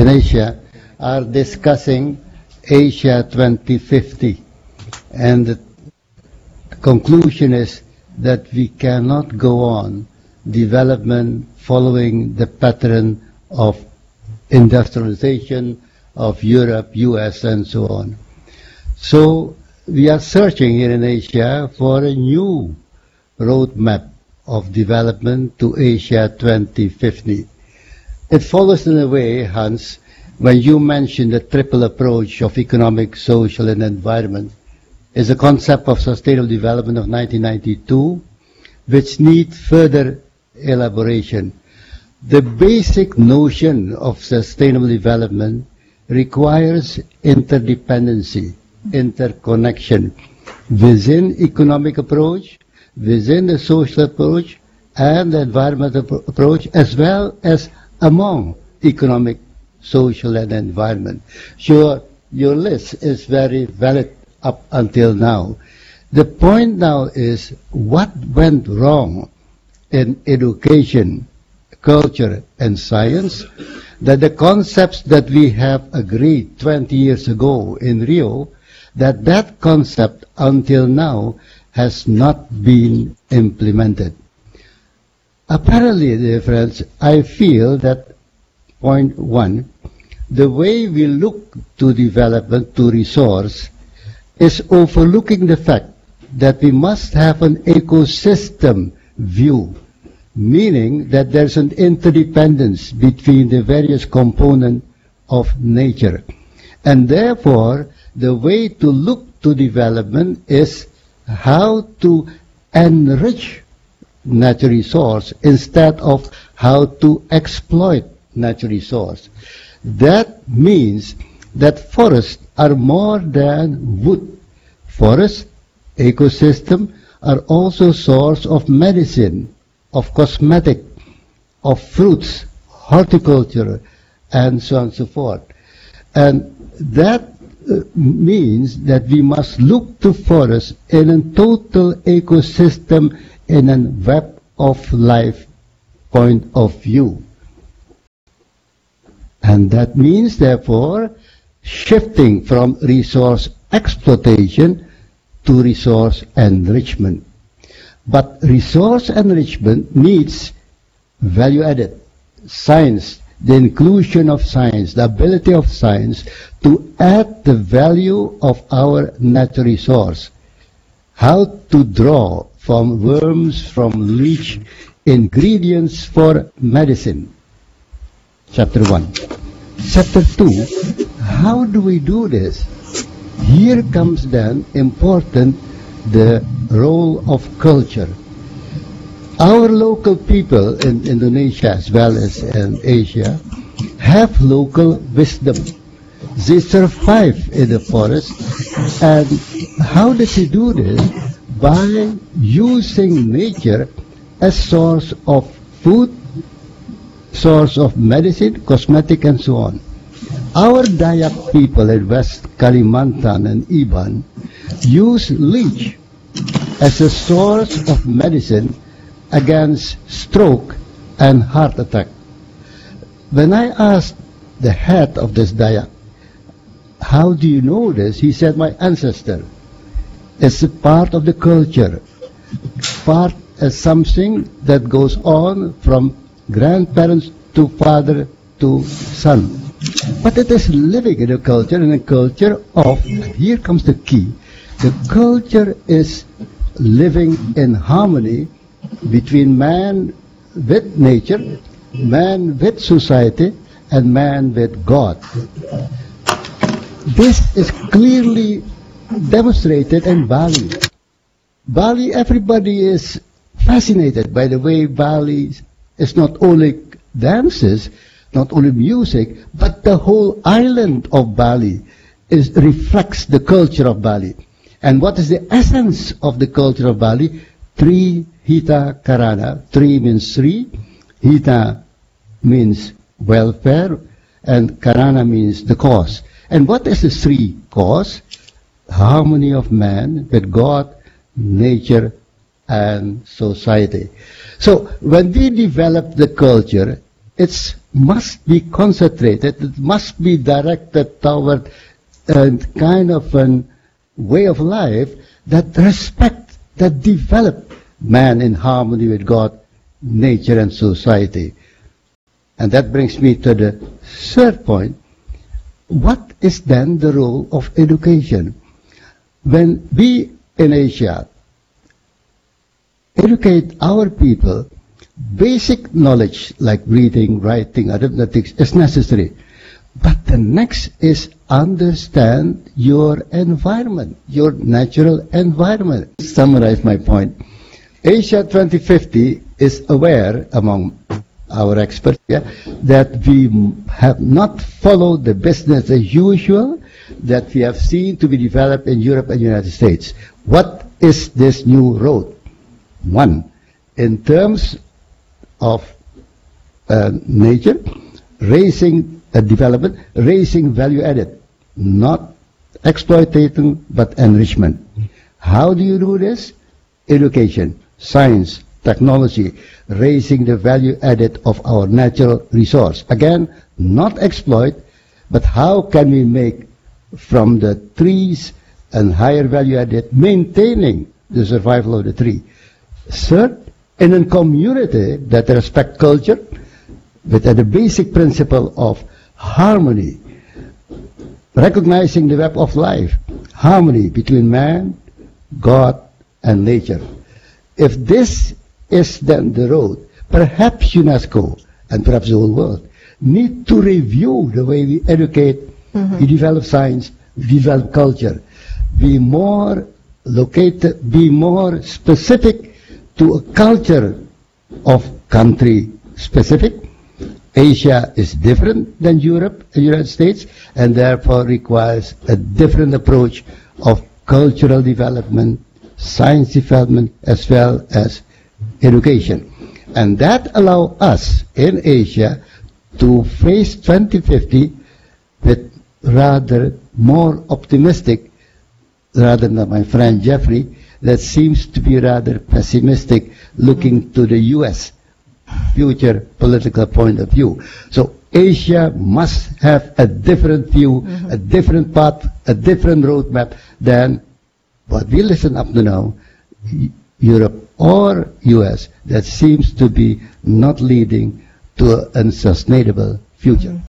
in Asia are discussing Asia 2050. And the conclusion is that we cannot go on development following the pattern of industrialization of Europe, US, and so on. So we are searching here in Asia for a new roadmap of development to Asia 2050. It follows in a way, Hans, when you mentioned the triple approach of economic, social, and environment, is a concept of sustainable development of 1992, which needs further elaboration. The basic notion of sustainable development requires interdependency, interconnection within economic approach, within the social approach, and the environmental approach, as well as among economic, social, and environment. Sure, your list is very valid up until now. The point now is what went wrong in education, culture, and science that the concepts that we have agreed 20 years ago in Rio, that that concept until now has not been implemented. Apparently, dear friends, I feel that point one, the way we look to development, to resource, is overlooking the fact that we must have an ecosystem view, meaning that there's an interdependence between the various components of nature. And therefore, the way to look to development is how to enrich natural resource instead of how to exploit natural resource. That means that forests are more than wood. Forests, ecosystem, are also source of medicine, of cosmetic, of fruits, horticulture, and so on and so forth. And that uh, means that we must look to forests in a total ecosystem in a web of life point of view. And that means, therefore, shifting from resource exploitation to resource enrichment. But resource enrichment needs value added, science, the inclusion of science, the ability of science to add the value of our natural resource. How to draw from worms, from leech, ingredients for medicine. Chapter 1. Chapter 2, how do we do this? Here comes then important the role of culture. Our local people in Indonesia as well as in Asia have local wisdom. They survive in the forest and how does they do this? By using nature as source of food, source of medicine, cosmetic and so on. Our Dayak people in West Kalimantan and Iban use leech as a source of medicine against stroke and heart attack. When I asked the head of this Dayak, how do you know this? He said, my ancestor. It's a part of the culture, part as something that goes on from grandparents to father to son. But it is living in a culture, in a culture of, here comes the key, the culture is living in harmony between man with nature, man with society, and man with God. This is clearly demonstrated in Bali. Bali, everybody is fascinated by the way Bali is not only dances, not only music, but the whole island of Bali is, reflects the culture of Bali. And what is the essence of the culture of Bali? Tri Hita Karana. Tri means three. Hita means welfare. And Karana means the cause. And what is the three cause? Harmony of man with God, nature, and society. So when we develop the culture, it must be concentrated, it must be directed toward a kind of a way of life that respect, that develop man in harmony with God, nature, and society. And that brings me to the third point. What is then the role of education? When we in Asia educate our people, basic knowledge like reading, writing, arithmetic is necessary. But the next is understand your environment, your natural environment. Summarize my point. Asia 2050 is aware among our experts yeah, that we have not followed the business as usual that we have seen to be developed in Europe and United States. What is this new road? One, in terms of uh, nature, raising uh, development, raising value added, not exploitation but enrichment. How do you do this? Education, science, technology, raising the value added of our natural resource. Again, not exploit, but how can we make from the trees and higher value added, maintaining the survival of the tree. Third, in a community that respect culture, with the basic principle of harmony, recognizing the web of life, harmony between man, God, and nature. If this is then the road, perhaps UNESCO and perhaps the whole world need to review the way we educate, mm-hmm. we develop science, we develop culture, be more located, be more specific to a culture of country specific. Asia is different than Europe and the United States and therefore requires a different approach of cultural development, science development, as well as education. And that allow us in Asia to face 2050 with rather more optimistic rather than my friend Jeffrey that seems to be rather pessimistic looking to the U.S. future political point of view. So Asia must have a different view, mm-hmm. a different path, a different roadmap than what we listen up to now, Europe or U.S. that seems to be not leading to an unsustainable future. Mm-hmm.